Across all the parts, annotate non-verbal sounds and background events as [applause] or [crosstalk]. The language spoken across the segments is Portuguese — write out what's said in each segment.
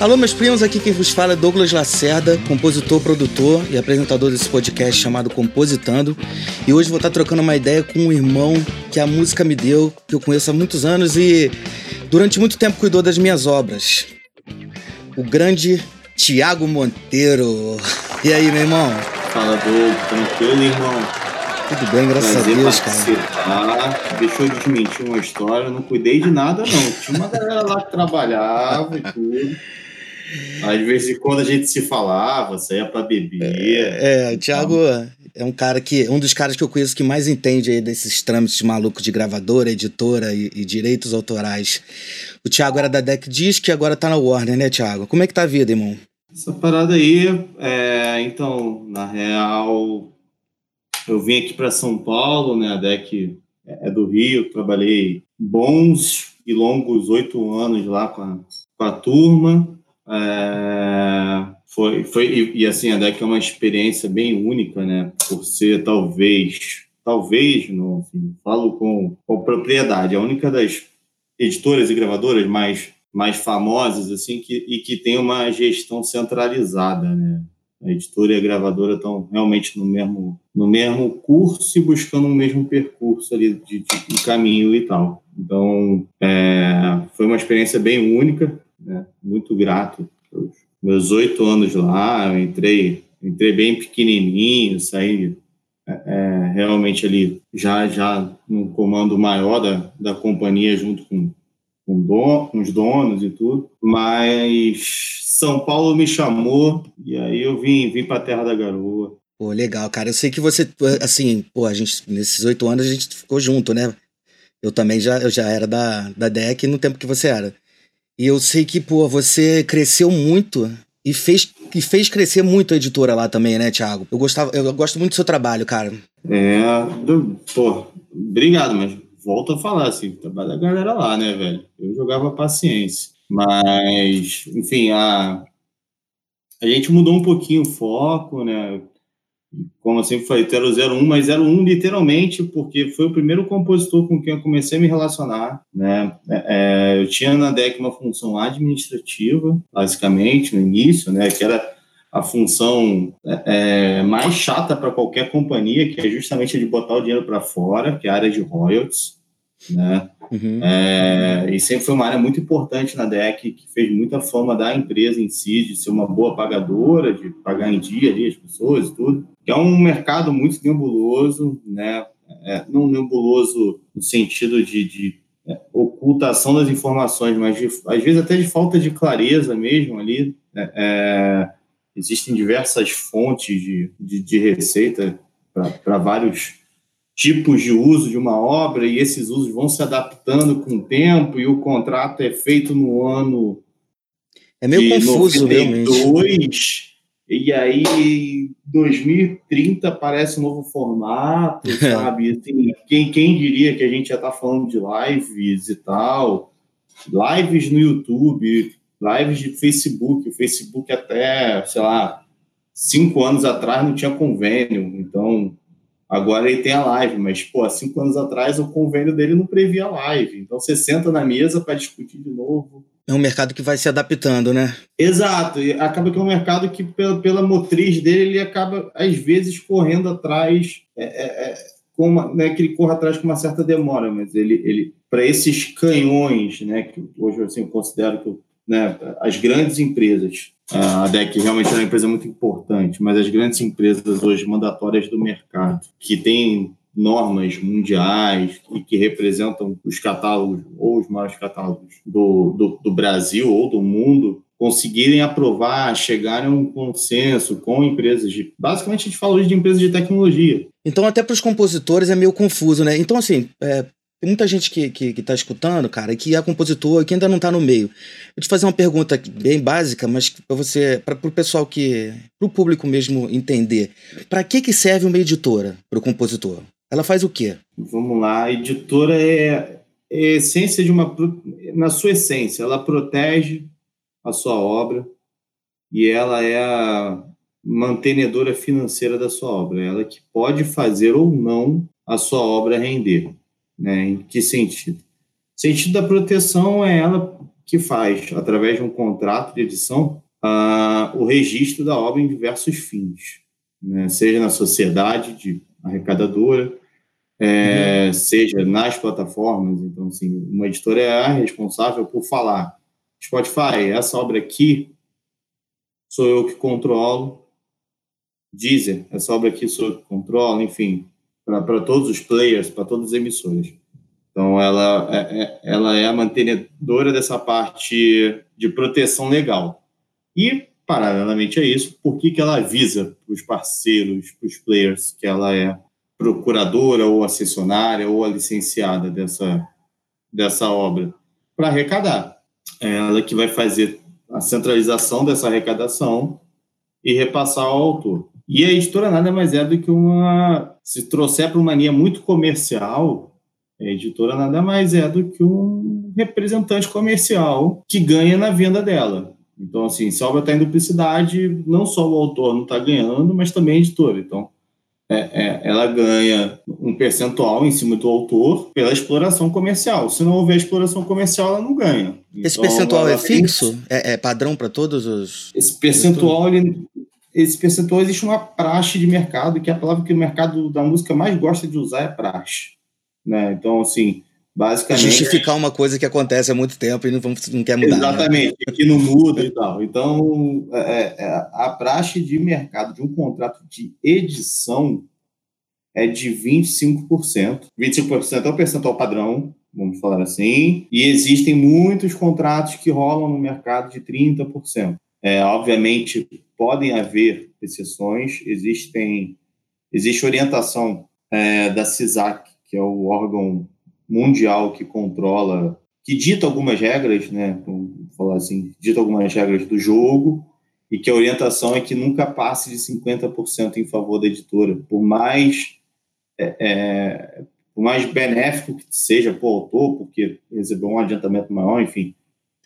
Alô, meus primos, aqui quem vos fala é Douglas Lacerda, compositor, produtor e apresentador desse podcast chamado Compositando. E hoje vou estar trocando uma ideia com um irmão que a música me deu, que eu conheço há muitos anos e durante muito tempo cuidou das minhas obras. O grande Tiago Monteiro. E aí, meu irmão? Fala, Douglas. Tranquilo, irmão? Tudo bem, graças Prazer a Deus, cara. Deixa eu desmentir uma história, eu não cuidei de nada, não. Tinha uma galera lá que trabalhava e tudo. Às vezes, quando a gente se falava, saía pra beber. É, o Thiago é um cara que. um dos caras que eu conheço que mais entende aí desses trâmites malucos de gravadora, editora e, e direitos autorais. O Thiago era da Deck Disc e agora tá na Warner, né, Thiago? Como é que tá a vida, irmão? Essa parada aí, é, então, na real, eu vim aqui para São Paulo, né? A DEC é do Rio, trabalhei bons e longos oito anos lá com a, com a turma. É, foi, foi e, e, assim, a DEC é uma experiência bem única, né? Por ser talvez, talvez, não, falo com, com propriedade, a única das editoras e gravadoras mais mais famosas assim que, e que tem uma gestão centralizada, né? A editora e a gravadora estão realmente no mesmo no mesmo curso e buscando o mesmo percurso ali de, de, de caminho e tal. Então é, foi uma experiência bem única, né? Muito grato pelos meus oito anos lá. Eu entrei entrei bem pequenininho, saí é, é realmente ali já já no comando maior da, da companhia junto com com, don, com os donos e tudo, mas São Paulo me chamou e aí eu vim, vim para a Terra da Garoa. Pô, legal, cara. Eu sei que você, assim, pô, a gente, nesses oito anos a gente ficou junto, né? Eu também já, eu já era da, da DEC no tempo que você era. E eu sei que, pô, você cresceu muito e fez, e fez crescer muito a editora lá também, né, Thiago? Eu, gostava, eu gosto muito do seu trabalho, cara. É, pô, obrigado, mas volto a falar, assim, trabalho da galera lá, né, velho? Eu jogava paciência. Mas, enfim, a, a gente mudou um pouquinho o foco, né? Como eu sempre falei, era o 01, mas 01 literalmente porque foi o primeiro compositor com quem eu comecei a me relacionar, né? É, eu tinha na DEC uma função administrativa, basicamente, no início, né? Que era a função é, é mais chata para qualquer companhia, que é justamente a de botar o dinheiro para fora, que é a área de royalties, né? Uhum. É, e sempre foi uma área muito importante na DEC, que fez muita fama da empresa em si, de ser uma boa pagadora, de pagar em dia ali as pessoas e tudo. Que é um mercado muito nebuloso, né? É, não nebuloso no sentido de, de é, ocultação das informações, mas de, às vezes até de falta de clareza mesmo ali. Né? É, existem diversas fontes de, de, de receita para vários tipos de uso de uma obra e esses usos vão se adaptando com o tempo e o contrato é feito no ano é meio confuso 92, realmente. E aí 2030 aparece um novo formato, [laughs] sabe? Assim, quem, quem diria que a gente já está falando de lives e tal, lives no YouTube, lives de Facebook. O Facebook até, sei lá, cinco anos atrás não tinha convênio, então agora ele tem a live, mas, pô, cinco anos atrás o convênio dele não previa live. Então você senta na mesa para discutir de novo. É um mercado que vai se adaptando, né? Exato. E acaba que é um mercado que, pela, pela motriz dele, ele acaba, às vezes, correndo atrás. É, é, é, com uma, né, que ele corra atrás com uma certa demora, mas ele, ele para esses canhões, né, que hoje assim, eu considero que né, as grandes empresas, a DEC realmente é uma empresa muito importante, mas as grandes empresas hoje mandatórias do mercado, que têm normas mundiais e que representam os catálogos ou os maiores catálogos do, do, do Brasil ou do mundo, conseguirem aprovar, chegarem a um consenso com empresas de. Basicamente, a gente fala hoje de empresas de tecnologia. Então, até para os compositores é meio confuso, né? Então, assim, é, tem muita gente que, que, que tá escutando, cara, que é compositor, que ainda não está no meio. Vou te fazer uma pergunta bem básica, mas para você, para o pessoal que, para o público mesmo entender, para que que serve uma editora para o compositor? Ela faz o quê? Vamos lá, a editora é, é a essência de uma, na sua essência, ela protege a sua obra e ela é a mantenedora financeira da sua obra, ela que pode fazer ou não a sua obra render. Né? Em que sentido? O sentido da proteção é ela que faz, através de um contrato de edição, o registro da obra em diversos fins, né? seja na sociedade de arrecadadora, é, uhum. seja nas plataformas. Então, assim, uma editora é a responsável por falar: Spotify, essa obra aqui sou eu que controlo. Deezer, essa obra aqui sou eu que controlo, enfim, para todos os players, para todas as emissoras. Então, ela é, é, ela é a mantenedora dessa parte de proteção legal. E, paralelamente a isso, por que, que ela avisa para os parceiros, para os players, que ela é procuradora ou a cessionária ou a licenciada dessa, dessa obra? Para arrecadar. É ela que vai fazer a centralização dessa arrecadação e repassar ao autor. E a editora nada mais é do que uma. Se trouxer para uma linha muito comercial, a editora nada mais é do que um representante comercial que ganha na venda dela. Então, assim, se a obra está em duplicidade, não só o autor não está ganhando, mas também a editora. Então, é, é, ela ganha um percentual em cima do autor pela exploração comercial. Se não houver exploração comercial, ela não ganha. Esse então, percentual é fixo? É, é padrão para todos os. Esse percentual, ele, esse percentual existe uma praxe de mercado, que é a palavra que o mercado da música mais gosta de usar é praxe. Né? Então, assim, basicamente. Justificar uma coisa que acontece há muito tempo e não, não quer mudar. Né? Exatamente, né? que não muda e tal. Então, é, é, é, a praxe de mercado de um contrato de edição é de 25%. 25% é o percentual padrão, vamos falar assim, e existem muitos contratos que rolam no mercado de 30%. É, obviamente, podem haver exceções, existem, existe orientação é, da CISAC que é o órgão mundial que controla, que dita algumas regras, né, vamos falar assim, dita algumas regras do jogo, e que a orientação é que nunca passe de 50% em favor da editora, por mais é, é, por mais benéfico que seja para o autor, porque recebeu um adiantamento maior, enfim,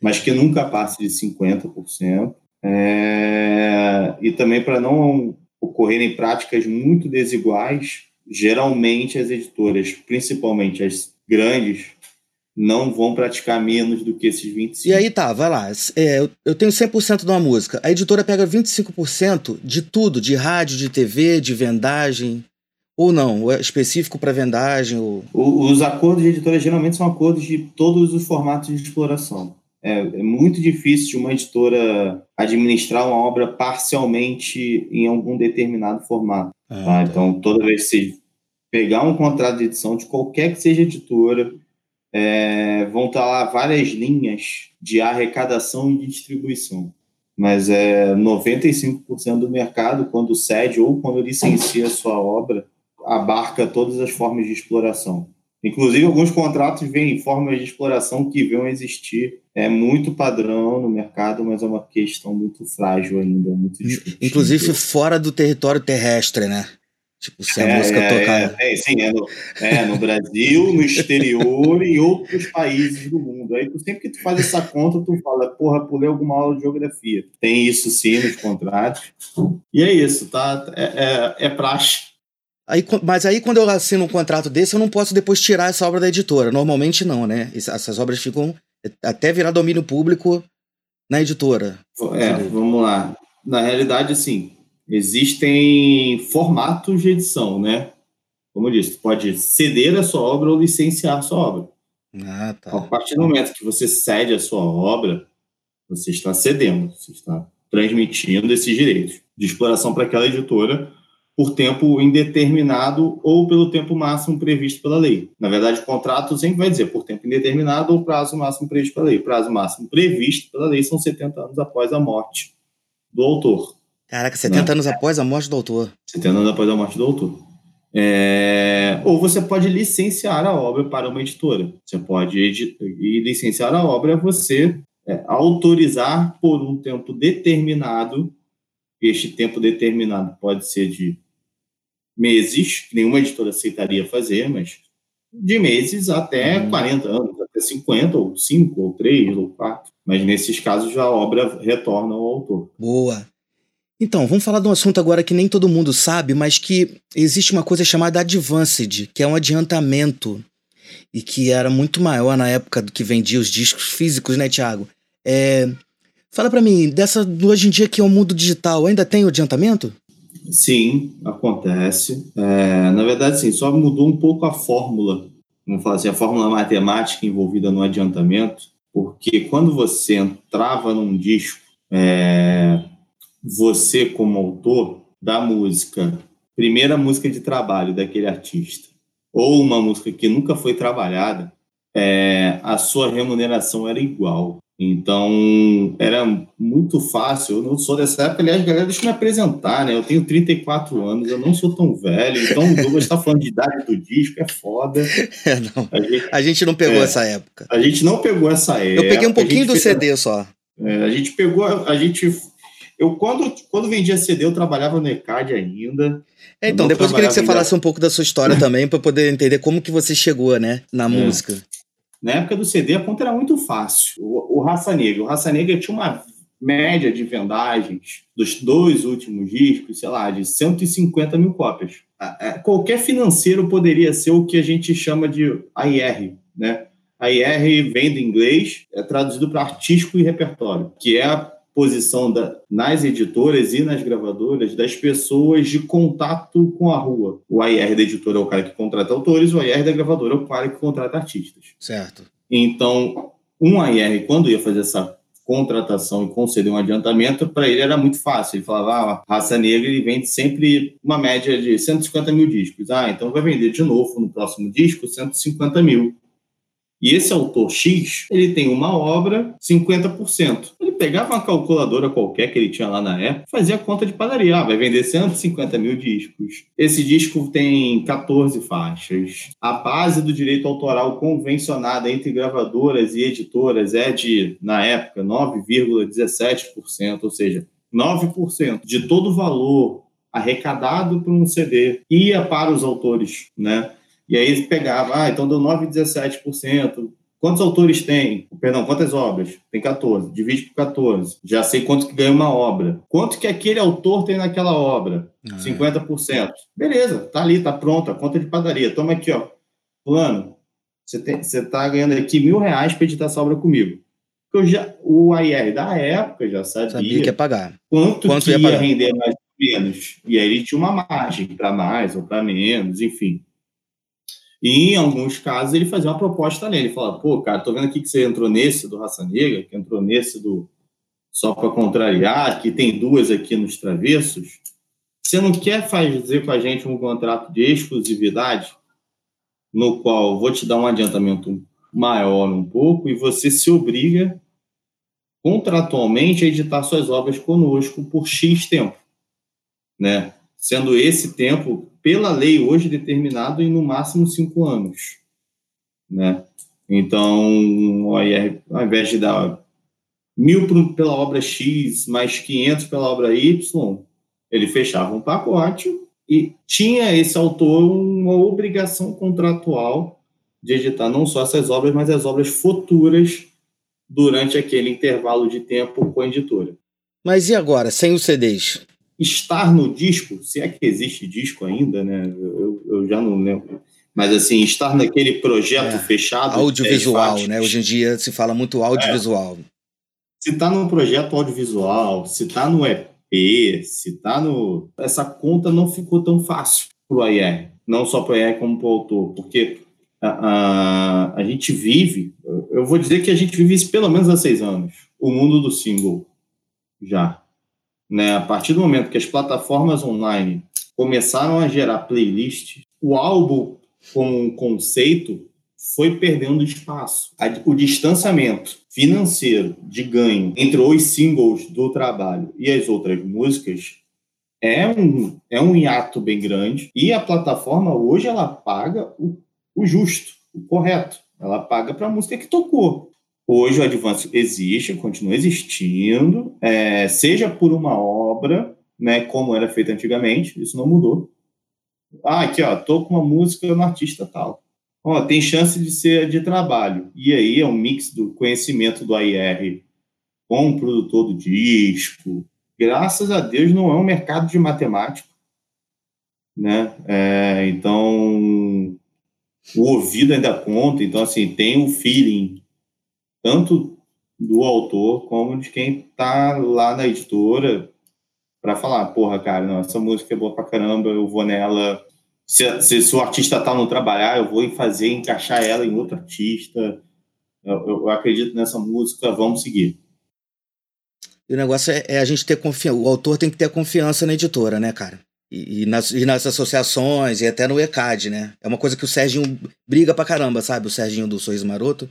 mas que nunca passe de 50%. É, e também para não ocorrerem práticas muito desiguais geralmente as editoras, principalmente as grandes, não vão praticar menos do que esses 25%. E aí tá, vai lá. É, eu tenho 100% de uma música. A editora pega 25% de tudo, de rádio, de TV, de vendagem. Ou não? Ou é específico para vendagem? Ou... Os acordos de editora geralmente são acordos de todos os formatos de exploração. É, é muito difícil uma editora administrar uma obra parcialmente em algum determinado formato. Ah, tá? Tá. Então, toda vez que você pegar um contrato de edição de qualquer que seja editora, é, vão estar lá várias linhas de arrecadação e distribuição. Mas é 95% do mercado, quando cede ou quando licencia a sua obra, abarca todas as formas de exploração. Inclusive, alguns contratos vêm em formas de exploração que vão existir. É muito padrão no mercado, mas é uma questão muito frágil ainda, muito discutível. Inclusive fora do território terrestre, né? Tipo, se a é, música é, tocar. É, é, sim, é no, é no Brasil, no exterior e outros países do mundo. Aí, sempre que tu faz essa conta, tu fala, porra, pulei alguma aula de geografia. Tem isso sim nos contratos. E é isso, tá? É, é, é praxe Aí, mas aí, quando eu assino um contrato desse, eu não posso depois tirar essa obra da editora. Normalmente não, né? Essas obras ficam até virar domínio público na editora. É, vamos lá. Na realidade, assim, existem formatos de edição, né? Como eu disse, pode ceder a sua obra ou licenciar a sua obra. Ah, tá. A partir do momento que você cede a sua obra, você está cedendo, você está transmitindo esses direitos de exploração para aquela editora por tempo indeterminado ou pelo tempo máximo previsto pela lei. Na verdade, o contrato sempre vai dizer por tempo indeterminado ou prazo máximo previsto pela lei. O prazo máximo previsto pela lei são 70 anos após a morte do autor. Caraca, 70 né? anos após a morte do autor. 70 anos após a morte do autor. É... Ou você pode licenciar a obra para uma editora. Você pode e licenciar a obra é você é, autorizar por um tempo determinado. Este tempo determinado pode ser de meses, que nenhuma editora aceitaria fazer, mas de meses até uhum. 40 anos, até 50, ou 5, ou 3, ou 4. Mas nesses casos a obra retorna ao autor. Boa. Então, vamos falar de um assunto agora que nem todo mundo sabe, mas que existe uma coisa chamada Advanced, que é um adiantamento e que era muito maior na época do que vendia os discos físicos, né, Tiago? É, fala para mim, dessa hoje em dia que é o mundo digital, ainda tem o adiantamento? Sim, acontece. É, na verdade, sim, só mudou um pouco a fórmula, vamos falar assim, a fórmula matemática envolvida no adiantamento, porque quando você entrava num disco, é, você como autor da música, primeira música de trabalho daquele artista, ou uma música que nunca foi trabalhada, é, a sua remuneração era igual. Então, era muito fácil. Eu não sou dessa época. Aliás, galera, deixa eu me apresentar, né? Eu tenho 34 anos, eu não sou tão velho. Então, o Douglas está falando de idade do disco, é foda. [laughs] É, não. A, gente, a, gente, não pegou é, essa época. A gente não pegou essa época. Eu peguei um pouquinho do fez, CD só. É, a gente pegou, a gente. Eu, quando, quando vendia CD, eu trabalhava no ECAD ainda. É, então, depois eu queria que você falasse um pouco da sua história também, para poder entender como que você chegou, né, na é. música. Na época do CD, a conta era muito fácil. O, o Raça Negra. O Raça Negra tinha uma média de vendagens dos dois últimos discos, sei lá, de 150 mil cópias. Qualquer financeiro poderia ser o que a gente chama de AIR, né? AIR vem do inglês, é traduzido para artístico e repertório, que é posição da, nas editoras e nas gravadoras das pessoas de contato com a rua. O AIR da editora é o cara que contrata autores, o AIR da gravadora é o cara que contrata artistas. Certo. Então, um AIR, quando ia fazer essa contratação e conceder um adiantamento, para ele era muito fácil. Ele falava, ah, a raça negra ele vende sempre uma média de 150 mil discos. Ah, então vai vender de novo no próximo disco 150 mil. E esse autor X, ele tem uma obra 50%. Ele pegava uma calculadora qualquer que ele tinha lá na época, fazia conta de padaria. Ah, vai vender 150 mil discos. Esse disco tem 14 faixas. A base do direito autoral convencionada entre gravadoras e editoras é de, na época, 9,17%, ou seja, 9% de todo o valor arrecadado por um CD ia para os autores, né? E aí eles pegavam, ah, então deu 9,17%. Quantos autores tem? Perdão, quantas obras? Tem 14. Divide por 14. Já sei quanto que ganha uma obra. Quanto que aquele autor tem naquela obra? Ah, 50%. É. Beleza, tá ali, tá pronto, a conta de padaria. Toma aqui, ó. Fulano, você, tem, você tá ganhando aqui mil reais para editar essa obra comigo. Eu já, o AIR da época já sabia, sabia que ia pagar. quanto, quanto que ia, ia render mais ou menos. E aí ele tinha uma margem para mais ou para menos, enfim. E em alguns casos ele fazia uma proposta nele, ele falava, pô, cara, tô vendo aqui que você entrou nesse do Raça Negra, que entrou nesse do Só para Contrariar, que tem duas aqui nos travessos. Você não quer fazer com a gente um contrato de exclusividade, no qual vou te dar um adiantamento maior um pouco e você se obriga contratualmente a editar suas obras conosco por X tempo, né? Sendo esse tempo pela lei hoje determinado em no máximo cinco anos, né? Então, ao invés de dar mil pela obra X mais 500 pela obra Y, ele fechava um pacote e tinha esse autor uma obrigação contratual de editar não só essas obras, mas as obras futuras durante aquele intervalo de tempo com a editora. Mas e agora, sem os CDs? Estar no disco, se é que existe disco ainda, né? Eu, eu já não lembro. Mas assim, estar naquele projeto é, fechado. Audiovisual, né? Hoje em dia se fala muito audiovisual. É. Se está num projeto audiovisual, se está no EP, se está no. Essa conta não ficou tão fácil para o IR. Não só para o IR como para o autor, porque a, a, a gente vive, eu vou dizer que a gente vive isso pelo menos há seis anos, o mundo do single. Já né, a partir do momento que as plataformas online começaram a gerar playlists, o álbum como um conceito foi perdendo espaço. O distanciamento financeiro de ganho entre os singles do trabalho e as outras músicas é um, é um hiato bem grande e a plataforma hoje ela paga o, o justo, o correto. Ela paga para a música que tocou. Hoje o Advance existe, continua existindo, é, seja por uma obra, né, como era feito antigamente, isso não mudou. Ah, aqui, ó, tô com uma música no artista tal. Ó, tem chance de ser de trabalho. E aí é um mix do conhecimento do AIR com o produtor do disco. Graças a Deus não é um mercado de matemática, né? É, então o ouvido ainda conta, então assim tem o feeling tanto do autor como de quem tá lá na editora para falar, porra, cara, não, essa música é boa pra caramba, eu vou nela. Se, se, se o artista tá no trabalhar, eu vou fazer, encaixar ela em outro artista. Eu, eu acredito nessa música, vamos seguir. E o negócio é, é a gente ter confiança. O autor tem que ter confiança na editora, né, cara? E, e, nas, e nas associações, e até no ECAD, né? É uma coisa que o Serginho briga pra caramba, sabe? O Serginho do Sorriso Maroto.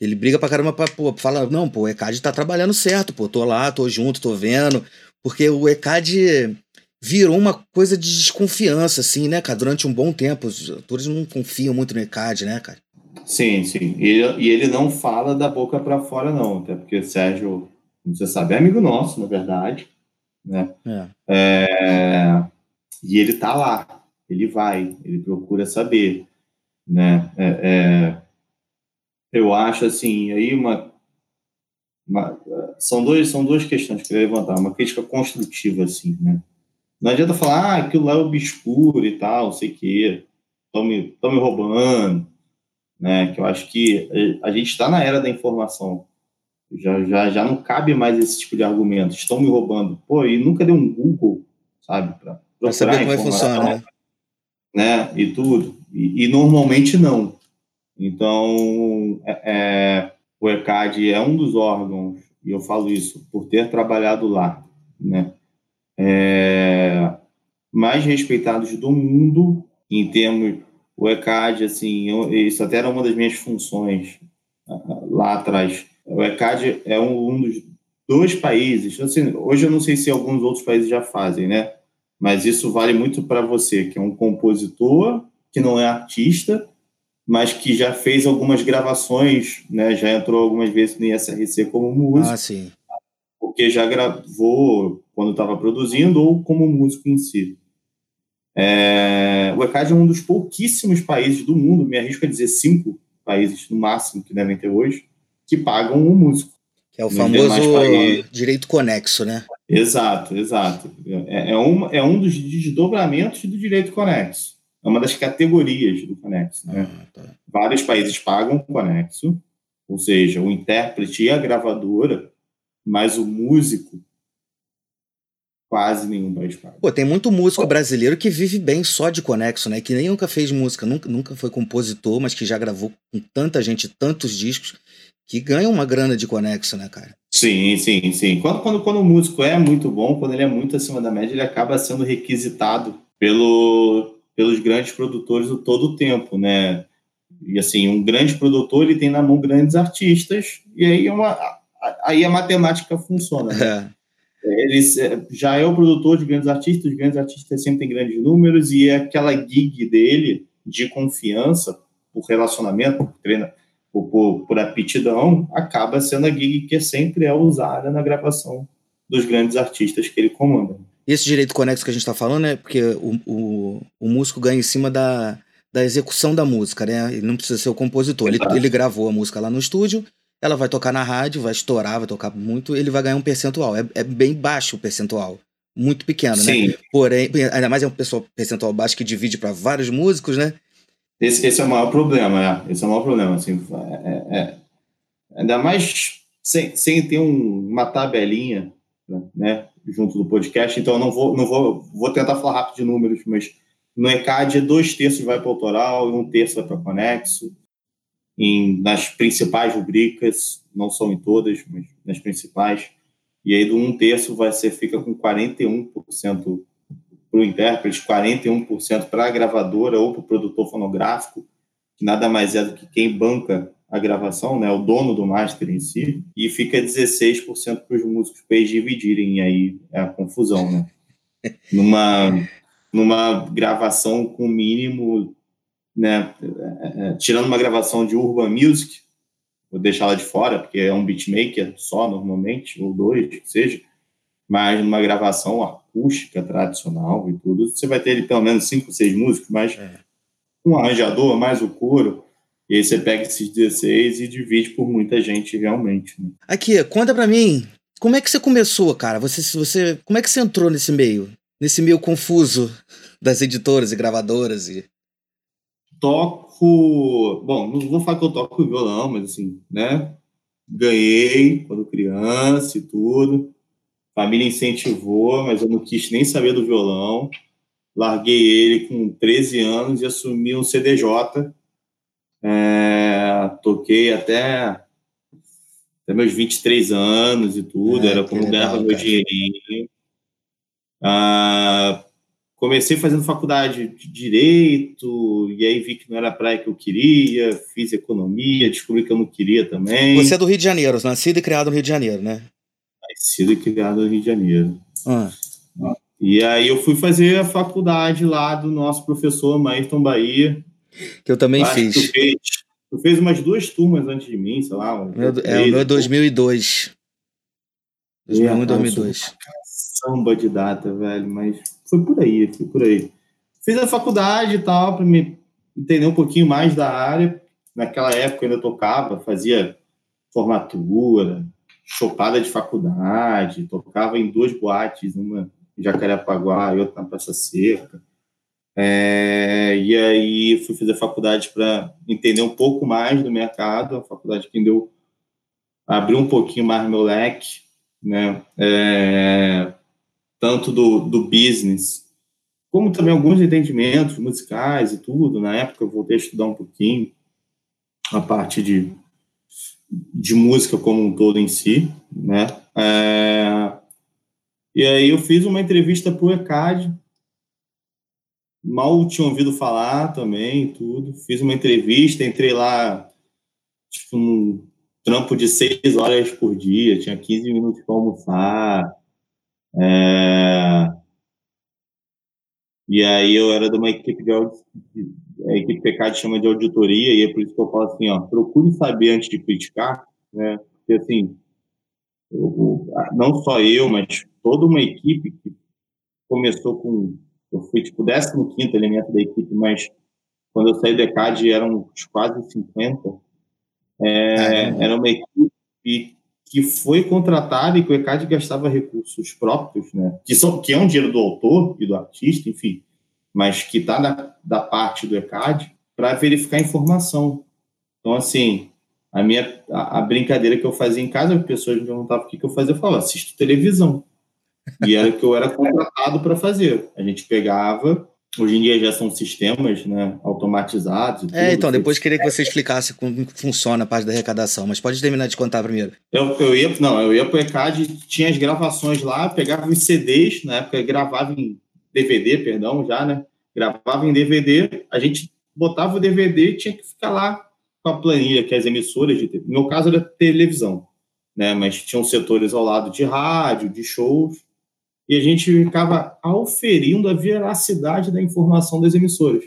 Ele briga pra caramba pra, pô, fala, não, pô, o ECAD tá trabalhando certo, pô, tô lá, tô junto, tô vendo. Porque o ECAD virou uma coisa de desconfiança, assim, né, cara? Durante um bom tempo. Os atores não confiam muito no ECAD, né, cara? Sim, sim. E ele, e ele não fala da boca para fora, não. Até porque o Sérgio, como você sabe, é amigo nosso, na verdade. Né? É. É... E ele tá lá. Ele vai, ele procura saber. Né? É, é eu acho, assim, aí uma uma, são, dois, são duas questões que eu queria levantar. Uma crítica construtiva, assim, né? Não adianta falar, ah, aquilo lá é obscuro e tal, sei que, estão me, me roubando, né? Que eu acho que a gente está na era da informação. Já, já, já não cabe mais esse tipo de argumento. Estão me roubando. Pô, e nunca deu um Google, sabe? Para saber como é que funciona, né? né? E tudo. E, e normalmente não. Então, é, é o ECAD é um dos órgãos, e eu falo isso por ter trabalhado lá, né, é, mais respeitados do mundo em termos. O ECAD, assim, eu, isso até era uma das minhas funções lá atrás. O ECAD é um, um dos dois países, assim, hoje eu não sei se alguns outros países já fazem, né? Mas isso vale muito para você, que é um compositor, que não é artista, mas que já fez algumas gravações, né? Já entrou algumas vezes no ISRC como músico. Ah, sim. Porque já gravou quando estava produzindo ou como músico em si. É, o ECAD é um dos pouquíssimos países do mundo, me arrisco a dizer cinco países no máximo que devem ter hoje, que pagam um músico. Que é o famoso direito conexo, né? Exato, exato. É, é, um, é um dos desdobramentos do direito conexo é uma das categorias do Conexo. Né? Ah, tá. Vários países pagam o Conexo, ou seja, o intérprete e a gravadora, mas o músico quase nenhum país paga. Pô, tem muito músico brasileiro que vive bem só de Conexo, né? Que nem nunca fez música, nunca, nunca foi compositor, mas que já gravou com tanta gente, tantos discos, que ganha uma grana de Conexo, né, cara? Sim, sim, sim. Quando, quando, quando o músico é muito bom, quando ele é muito acima da média, ele acaba sendo requisitado pelo, pelos grandes produtores o todo o tempo, né? E assim, um grande produtor ele tem na mão grandes artistas e aí é uma aí a matemática funciona. Né? É. Ele já é o produtor de grandes artistas, os grandes artistas sempre têm grandes números e é aquela gig dele de confiança, por relacionamento, por treino, por, por, por aptidão, acaba sendo a gig que sempre é usada na gravação dos grandes artistas que ele comanda. Esse direito conexo que a gente está falando é porque o, o, o, músico ganha em cima da, da execução da música, né? Ele não precisa ser o compositor. Ele, ele gravou a música lá no estúdio, ela vai tocar na rádio, vai estourar, vai tocar muito, ele vai ganhar um percentual. É, é bem baixo o percentual. Muito pequeno, né? Sim. né? Porém, ainda mais é um percentual baixo que divide para vários músicos, né? Esse, esse é o maior problema, é. Esse é o maior problema, assim. É, é, é. ainda mais sem, sem ter um, uma tabelinha, né? junto do podcast, então não vou, não vou, vou tentar falar rápido de números, mas no ECAD, dois terços vai para o autoral e um terço vai para o conexo. Em, nas principais rubricas, não são em todas, mas nas principais. E aí, do um terço, vai ser, fica com 41% para o intérprete, 41% para a gravadora ou para o produtor fonográfico, que nada mais é do que quem banca a gravação, né, o dono do master em si, e fica 16% para os músicos para eles dividirem, e aí é a confusão, né? [laughs] numa, numa gravação com mínimo, né, é, é, tirando uma gravação de Urban Music, vou deixar ela de fora, porque é um beatmaker só, normalmente, ou dois, que seja, mas numa gravação acústica tradicional e tudo, você vai ter pelo menos cinco, seis músicos, mas é. um arranjador, mais o coro, e aí você pega esses 16 e divide por muita gente realmente. Né? Aqui, conta para mim, como é que você começou, cara? Você, você, como é que você entrou nesse meio? Nesse meio confuso [laughs] das editoras e gravadoras e toco, bom, não vou falar que eu toco violão, mas assim, né? ganhei quando criança e tudo. Família incentivou, mas eu não quis nem saber do violão. Larguei ele com 13 anos e assumi um CDJ. É, toquei até, até meus 23 anos e tudo, é, era como ganhava meu dinheirinho. Ah, comecei fazendo faculdade de direito, e aí vi que não era a praia que eu queria, fiz economia, descobri que eu não queria também. Você é do Rio de Janeiro, nascido e criado no Rio de Janeiro, né? Nascido e criado no Rio de Janeiro. Ah. E aí eu fui fazer a faculdade lá do nosso professor Maíton Bahia. Que eu também Acho fiz. Tu fez, tu fez umas duas turmas antes de mim, sei lá. Meu, é, o meu é 2002. 2001 e 2002. Samba de data, velho, mas foi por aí, foi por aí. Fiz a faculdade e tal, para me entender um pouquinho mais da área. Naquela época eu ainda tocava, fazia formatura, chopada de faculdade, tocava em duas boates, uma em Jacarepaguá e outra na Praça Seca. É, e aí fui fazer faculdade para entender um pouco mais do mercado, a faculdade que deu abriu um pouquinho mais meu leque, né? É, tanto do, do business, como também alguns entendimentos musicais e tudo. Na época eu voltei a estudar um pouquinho a parte de, de música como um todo em si, né? É, e aí eu fiz uma entrevista para o ECAD, mal tinha ouvido falar também, tudo. Fiz uma entrevista, entrei lá, tipo, num trampo de seis horas por dia, tinha 15 minutos para almoçar, é... E aí eu era de uma equipe de a equipe PK chama de auditoria, e é por isso que eu falo assim, ó, procure saber antes de criticar, né? Porque assim, eu, não só eu, mas toda uma equipe que começou com, eu fui tipo 15 elemento da equipe, mas quando eu saí do ECAD eram quase 50, é, era uma equipe que foi contratado e que o ECAD gastava recursos próprios, né? que, são, que é um dinheiro do autor e do artista, enfim, mas que está da, da parte do ECAD para verificar informação. Então, assim, a minha a, a, brincadeira que eu fazia em casa, as pessoas me perguntavam o que, que eu fazia, eu falava, assisto televisão. E era o que eu era contratado para fazer. A gente pegava Hoje em dia já são sistemas né, automatizados. É, então, depois queria que você explicasse como funciona a parte da arrecadação, mas pode terminar de contar primeiro. Eu, eu ia, não, eu ia para o ECAD, tinha as gravações lá, pegava os CDs, na época gravava em DVD, perdão, já, né? Gravava em DVD, a gente botava o DVD e tinha que ficar lá com a planilha que as emissoras, de, no meu caso era televisão, né? Mas tinham setores ao lado de rádio, de shows, e a gente ficava auferindo a veracidade da informação das emissoras.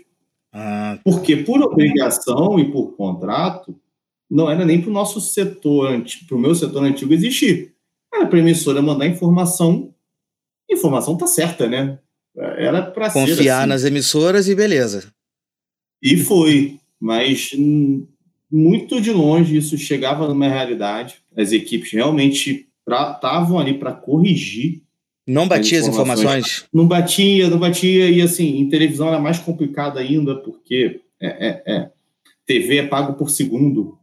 Ah. Porque, por obrigação e por contrato, não era nem para o nosso setor, para o meu setor antigo existir. Era para a emissora mandar informação, informação tá certa, né? Era para Confiar assim. nas emissoras e beleza. E foi, mas muito de longe isso chegava numa realidade. As equipes realmente estavam ali para corrigir não batia as informações? Não batia, não batia, e assim, em televisão era mais complicado ainda, porque é, é, é, TV é pago por segundo.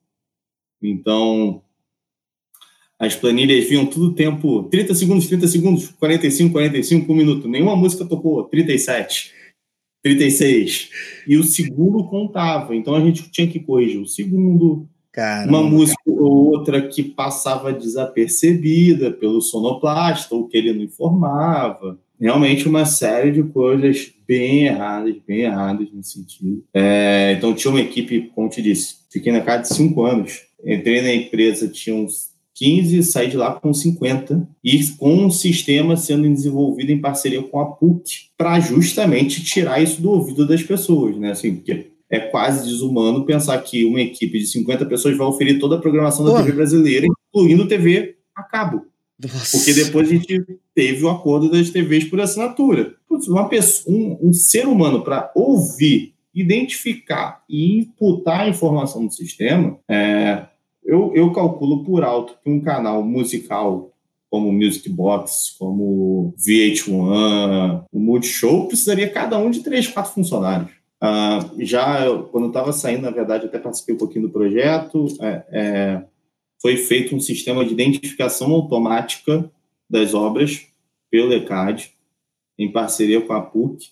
Então, as planilhas vinham tudo tempo, 30 segundos, 30 segundos, 45, 45, um minuto. Nenhuma música tocou 37, 36. E o segundo contava, então a gente tinha que corrigir o segundo, Caramba. Uma música ou outra que passava desapercebida pelo sonoplasta, ou que ele não informava. Realmente uma série de coisas bem erradas, bem erradas nesse sentido. É, então tinha uma equipe, como te disse, fiquei na casa de cinco anos. Entrei na empresa, tinha uns 15, saí de lá com 50, e com um sistema sendo desenvolvido em parceria com a PUC, para justamente tirar isso do ouvido das pessoas, né? Assim, porque é quase desumano pensar que uma equipe de 50 pessoas vai oferir toda a programação da. TV brasileira, incluindo TV a cabo. Nossa. Porque depois a gente teve o acordo das TVs por assinatura. Uma pessoa, um, um ser humano para ouvir, identificar e imputar a informação do sistema, é, eu, eu calculo por alto que um canal musical como Music Box, como VH1, o Multishow, precisaria cada um de três, quatro funcionários. Uh, já eu, quando eu estava saindo, na verdade, até participei um pouquinho do projeto. É, é, foi feito um sistema de identificação automática das obras pelo ECAD, em parceria com a PUC.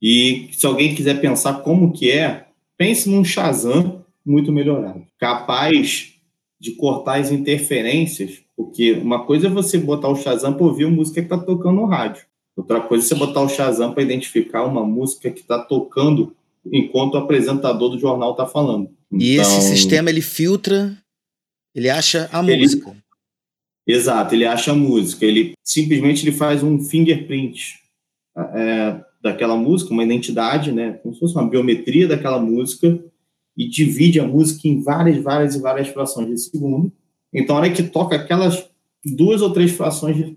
E se alguém quiser pensar como que é, pense num Shazam muito melhorado, capaz de cortar as interferências, porque uma coisa é você botar o Shazam para ouvir a música que está tocando no rádio. Outra coisa é você botar o Shazam para identificar uma música que está tocando enquanto o apresentador do jornal está falando. E então, esse sistema ele filtra, ele acha a ele, música. Exato, ele acha a música. Ele simplesmente ele faz um fingerprint é, daquela música, uma identidade, né, como se fosse uma biometria daquela música e divide a música em várias, várias e várias frações de segundo. Então, a hora que toca aquelas duas ou três frações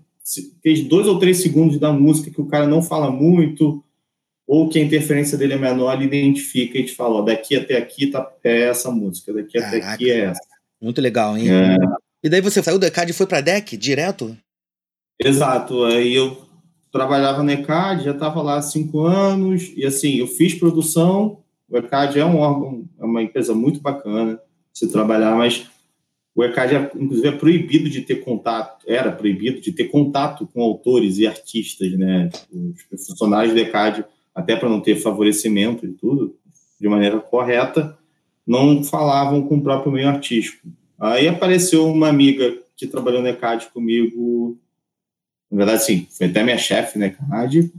aqueles dois ou três segundos da música que o cara não fala muito, ou que a interferência dele é menor, ele identifica e te fala, ó, daqui até aqui tá, é essa música, daqui Caraca, até aqui é essa. Muito legal, hein? É. E daí você saiu do ECAD e foi para DEC direto? Exato, aí eu trabalhava no ECAD, já estava lá há cinco anos, e assim, eu fiz produção, o ECAD é um órgão, é uma empresa muito bacana se trabalhar, mas o ECAD, inclusive, é proibido de ter contato, era proibido de ter contato com autores e artistas, né? Os funcionários do ECAD, até para não ter favorecimento e tudo, de maneira correta, não falavam com o próprio meio artístico. Aí apareceu uma amiga que trabalhou no ECAD comigo, na verdade, sim, foi até minha chefe no ECAD,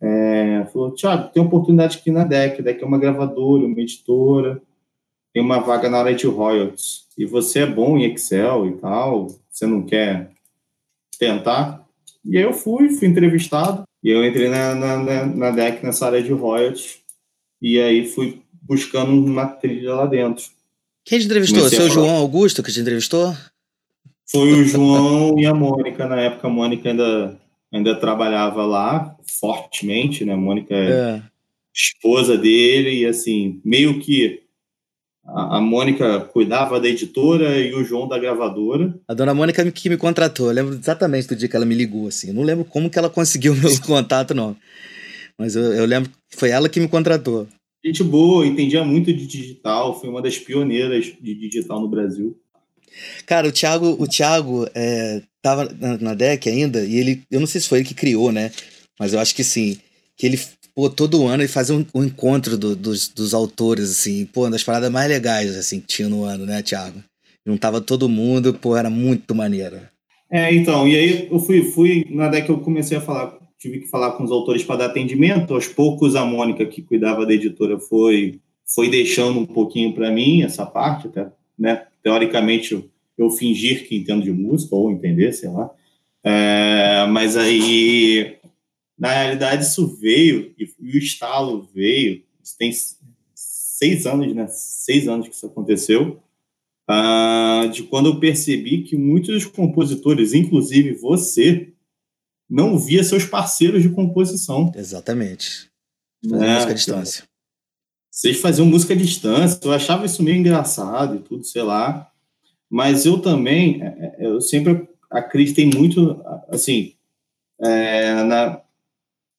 é, falou, Tiago, tem oportunidade aqui na DEC, DEC é uma gravadora, uma editora, tem uma vaga na área de royalties e você é bom em Excel e tal, você não quer tentar? E aí eu fui, fui entrevistado, e eu entrei na, na, na DEC nessa área de royalties, e aí fui buscando uma trilha lá dentro. Quem te entrevistou? Comecei Seu João Augusto que te entrevistou? Foi o João e a Mônica. Na época, a Mônica ainda, ainda trabalhava lá fortemente, né? A Mônica é, é esposa dele, e assim, meio que a, Mônica cuidava da editora e o João da gravadora. A dona Mônica que me contratou, eu lembro exatamente do dia que ela me ligou, assim. Eu não lembro como que ela conseguiu [laughs] o meu contato, não. Mas eu, eu, lembro que foi ela que me contratou. Gente boa, entendia muito de digital, foi uma das pioneiras de digital no Brasil. Cara, o Thiago, o Thiago é, tava na, na DEC ainda, e ele, eu não sei se foi ele que criou, né? Mas eu acho que sim. Que ele pô, todo ano ele fazia um, um encontro do, dos, dos autores, assim, pô, uma das paradas mais legais, assim, que tinha no ano, né, Thiago? Juntava todo mundo, pô, era muito maneiro. É, então, e aí eu fui, fui na década que eu comecei a falar, tive que falar com os autores para dar atendimento, aos poucos a Mônica, que cuidava da editora, foi, foi deixando um pouquinho para mim essa parte, até, né, teoricamente eu, eu fingir que entendo de música, ou entender, sei lá, é, mas aí na realidade, isso veio, e o estalo veio, tem seis anos, né? Seis anos que isso aconteceu, uh, de quando eu percebi que muitos dos compositores, inclusive você, não via seus parceiros de composição. Exatamente. Fazendo é, música à distância. Vocês faziam música à distância, eu achava isso meio engraçado e tudo, sei lá. Mas eu também, é, é, eu sempre acreditei muito, assim, é, na,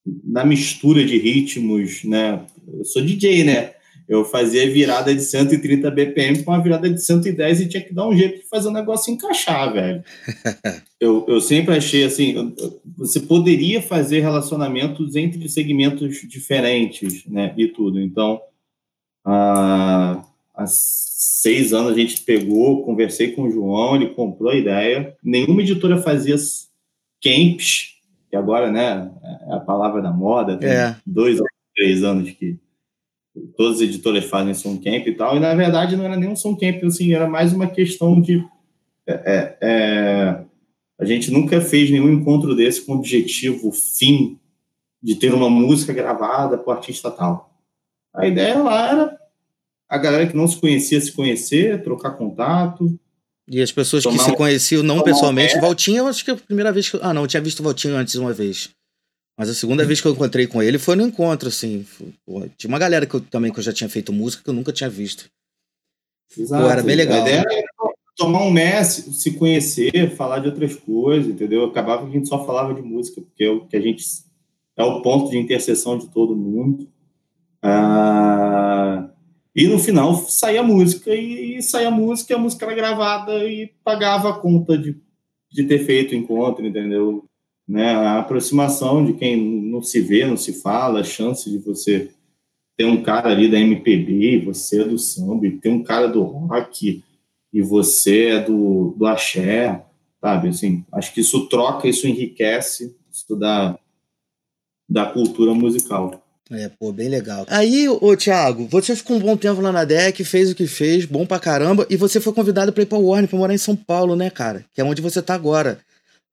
na mistura de ritmos, né? Eu sou DJ, né? Eu fazia virada de 130 BPM com uma virada de 110 e tinha que dar um jeito de fazer o negócio encaixar, velho. [laughs] eu, eu sempre achei assim, você poderia fazer relacionamentos entre segmentos diferentes, né? E tudo. Então, há, há seis anos a gente pegou, conversei com o João, ele comprou a ideia. Nenhuma editora fazia camps que agora, né, é a palavra da moda, tem é. dois ou três anos que todas as editoras fazem som camp e tal, e na verdade não era nem um som camp, assim, era mais uma questão de é, é, é, a gente nunca fez nenhum encontro desse com objetivo fim de ter uma música gravada para o artista tal. A ideia lá era a galera que não se conhecia se conhecer, trocar contato, e as pessoas que se conheciam não pessoalmente, um Valtinho, acho que é a primeira vez que. Ah, não, eu tinha visto o Valtinho antes uma vez. Mas a segunda vez que eu encontrei com ele foi no encontro, assim. Pô, tinha uma galera que eu, também que eu já tinha feito música que eu nunca tinha visto. Exato. Pô, era bem legal. A ideia era tomar um mestre, se conhecer, falar de outras coisas, entendeu? Acabava que a gente só falava de música, porque é o que a gente. É o ponto de interseção de todo mundo. Ah, E no final saía a música, e saía a música, e a música era gravada e pagava a conta de, de ter feito o encontro, entendeu? Né? A aproximação de quem não se vê, não se fala, a chance de você ter um cara ali da MPB, você é do samba, e tem um cara do rock, e você é do, do axé, sabe? Assim, acho que isso troca, isso enriquece, isso dá, da cultura musical. É, pô, bem legal. Aí, ô Thiago, você ficou um bom tempo lá na DEC, fez o que fez, bom pra caramba, e você foi convidado pra ir pra Warner, pra morar em São Paulo, né, cara? Que é onde você tá agora.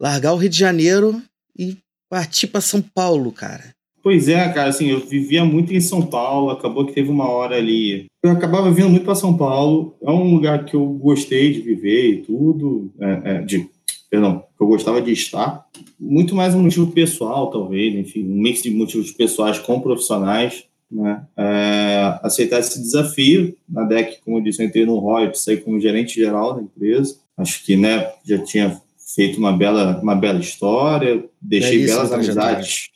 Largar o Rio de Janeiro e partir pra São Paulo, cara. Pois é, cara, assim, eu vivia muito em São Paulo, acabou que teve uma hora ali. Eu acabava vindo muito para São Paulo, é um lugar que eu gostei de viver e tudo, é, é, de perdão, que eu gostava de estar. Muito mais um motivo pessoal, talvez, enfim, um mix de motivos pessoais com profissionais. Né? É, aceitar esse desafio. Na DEC, como eu disse, eu entrei no Roy, saí como gerente geral da empresa. Acho que né, já tinha feito uma bela, uma bela história, deixei é isso, belas amizades,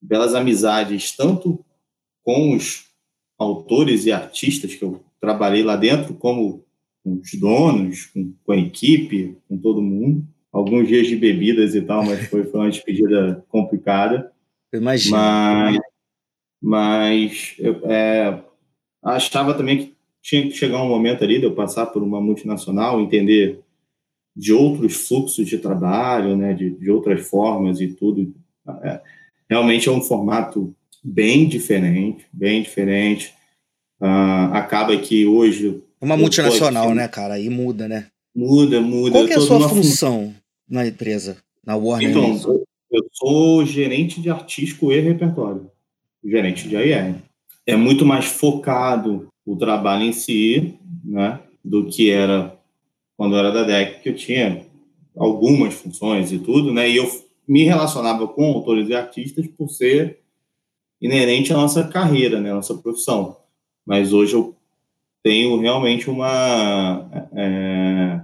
belas amizades, tanto com os autores e artistas que eu trabalhei lá dentro, como com os donos, com, com, a equipe, com todo mundo. Alguns dias de bebidas e tal, mas foi, foi uma despedida complicada. Imagina. Mas, mas eu é, achava também que tinha que chegar um momento ali de eu passar por uma multinacional, entender de outros fluxos de trabalho, né, de, de outras formas e tudo. É, realmente é um formato bem diferente, bem diferente. Uh, acaba que hoje uma multinacional, né, cara? Aí muda, né? Muda, muda. Qual que é a sua função fun... na empresa, na Warner? Então, eu sou gerente de artístico e repertório, gerente de AIR. É muito mais focado o trabalho em si, né, do que era quando eu era da DEC, que eu tinha algumas funções e tudo, né, e eu me relacionava com autores e artistas por ser inerente à nossa carreira, né, à nossa profissão. Mas hoje eu tenho realmente uma. É...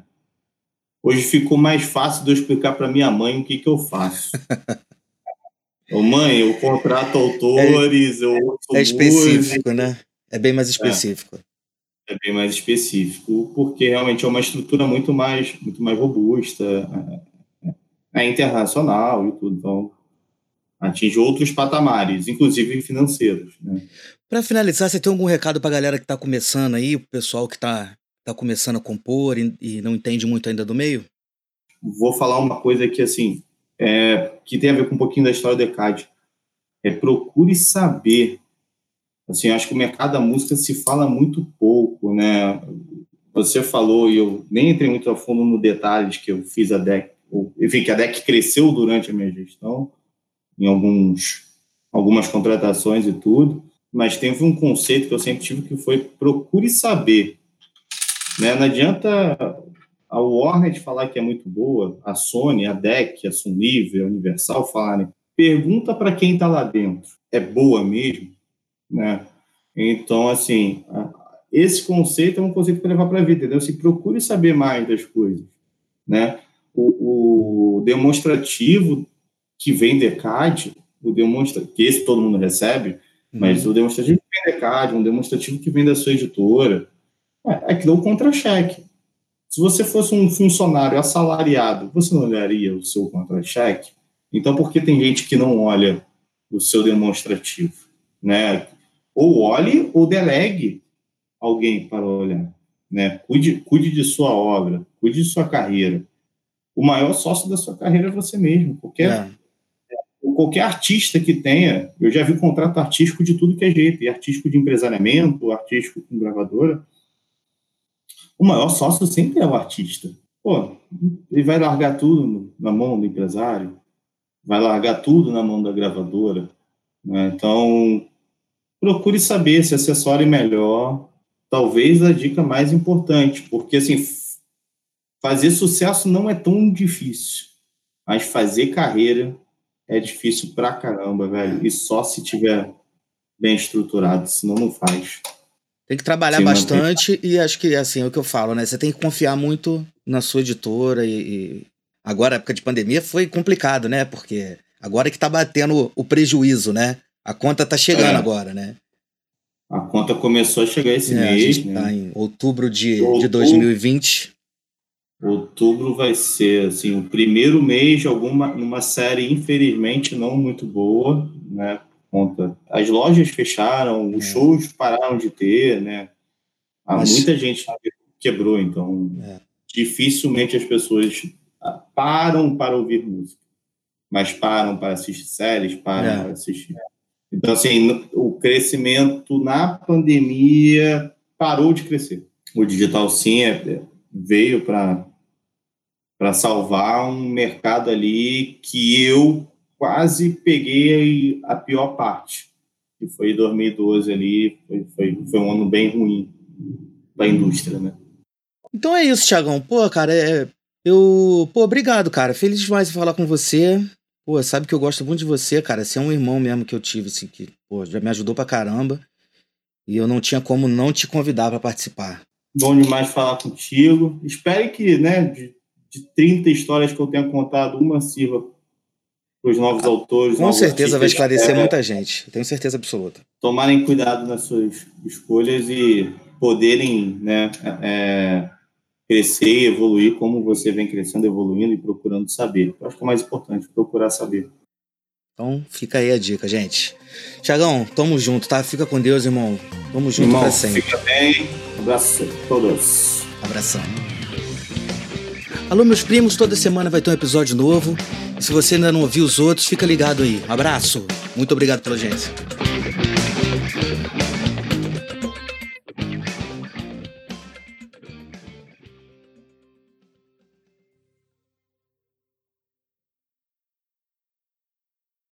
Hoje ficou mais fácil de eu explicar para minha mãe o que, que eu faço. [laughs] Ô, mãe, eu contrato autores, é, eu É específico, música. né? É bem mais específico. É, é, bem mais específico, porque realmente é uma estrutura muito mais, muito mais robusta, é, é, é internacional e tudo. Então, atinge outros patamares, inclusive financeiros. Né? Para finalizar, você tem algum recado para a galera que está começando aí, o pessoal que está tá começando a compor e, e, não entende muito ainda do meio? Vou falar uma coisa que assim é, que tem a ver com um pouquinho da história do ECAD. É procure saber. Assim, acho que o mercado da música se fala muito pouco, né? Você falou e eu nem entrei muito a fundo no detalhes que eu fiz a DEC, enfim, que a DEC cresceu durante a minha gestão em alguns algumas contratações e tudo mas teve um conceito que eu sempre tive que foi procure saber. Né? Não adianta a Warner falar que é muito boa, a Sony, a DEC, a Sunlive, a Universal falarem. Pergunta para quem está lá dentro. É boa mesmo? Né? Então, assim, esse conceito é um conceito para levar para a vida, entendeu? Se procure saber mais das coisas. Né? O, o demonstrativo que vem de CAD, o demonstra que esse todo mundo recebe, mas uhum. o demonstrativo que vem da CAD, um demonstrativo que vem da sua editora, é, aquilo é um contra-cheque. Se você fosse um funcionário assalariado, você não olharia o seu contra-cheque? Então, por que tem gente que não olha o seu demonstrativo? Né? Ou olhe ou delegue alguém para olhar. Né? Cuide, cuide de sua obra, cuide de sua carreira. O maior sócio da sua carreira é você mesmo. Qualquer é qualquer artista que tenha, eu já vi contrato artístico de tudo que é jeito, e artístico de empresariamento, artístico com gravadora. O maior sócio sempre é o artista. Pô, ele vai largar tudo na mão do empresário, vai largar tudo na mão da gravadora. Né? Então, procure saber se acessório melhor. Talvez a dica mais importante, porque assim, fazer sucesso não é tão difícil, mas fazer carreira é difícil pra caramba, velho. E só se tiver bem estruturado, senão não faz. Tem que trabalhar bastante e acho que assim é o que eu falo, né? Você tem que confiar muito na sua editora e, e... agora época de pandemia foi complicado, né? Porque agora que tá batendo o prejuízo, né? A conta tá chegando é. agora, né? A conta começou a chegar esse é, mês. A gente né? tá em outubro de, outubro, de 2020. Outubro vai ser assim, o primeiro mês de alguma numa série, infelizmente, não muito boa, né? Conta. As lojas fecharam, os é. shows pararam de ter, né? Há Mas... muita gente quebrou, então é. dificilmente as pessoas param para ouvir música, mas param para assistir séries, param é. para assistir. Então, assim, o crescimento na pandemia parou de crescer. O digital, sim, é, veio para para salvar um mercado ali que eu quase peguei a pior parte, que foi 2012 ali, foi, foi, foi um ano bem ruim para a indústria, né? Então é isso, Thiagão. Pô, cara, é, eu. Pô, obrigado, cara. Feliz demais de falar com você. Pô, sabe que eu gosto muito de você, cara. Você é um irmão mesmo que eu tive, assim, que, pô, já me ajudou pra caramba. E eu não tinha como não te convidar para participar. Bom demais falar contigo. Espere que, né, de, de 30 histórias que eu tenho contado, uma sirva para os novos ah, autores. Com novos certeza vai esclarecer é, muita gente. Tenho certeza absoluta. Tomarem cuidado nas suas escolhas e poderem, né, é, crescer e evoluir como você vem crescendo, evoluindo e procurando saber. Eu acho que é o mais importante, procurar saber. Então, fica aí a dica, gente. Tiagão, tamo junto, tá? Fica com Deus, irmão. Tamo junto irmão, pra sempre. Fica bem. Abraço a todos. Abração. Alô, meus primos, toda semana vai ter um episódio novo. E se você ainda não ouviu os outros, fica ligado aí. Abraço. Muito obrigado pela audiência.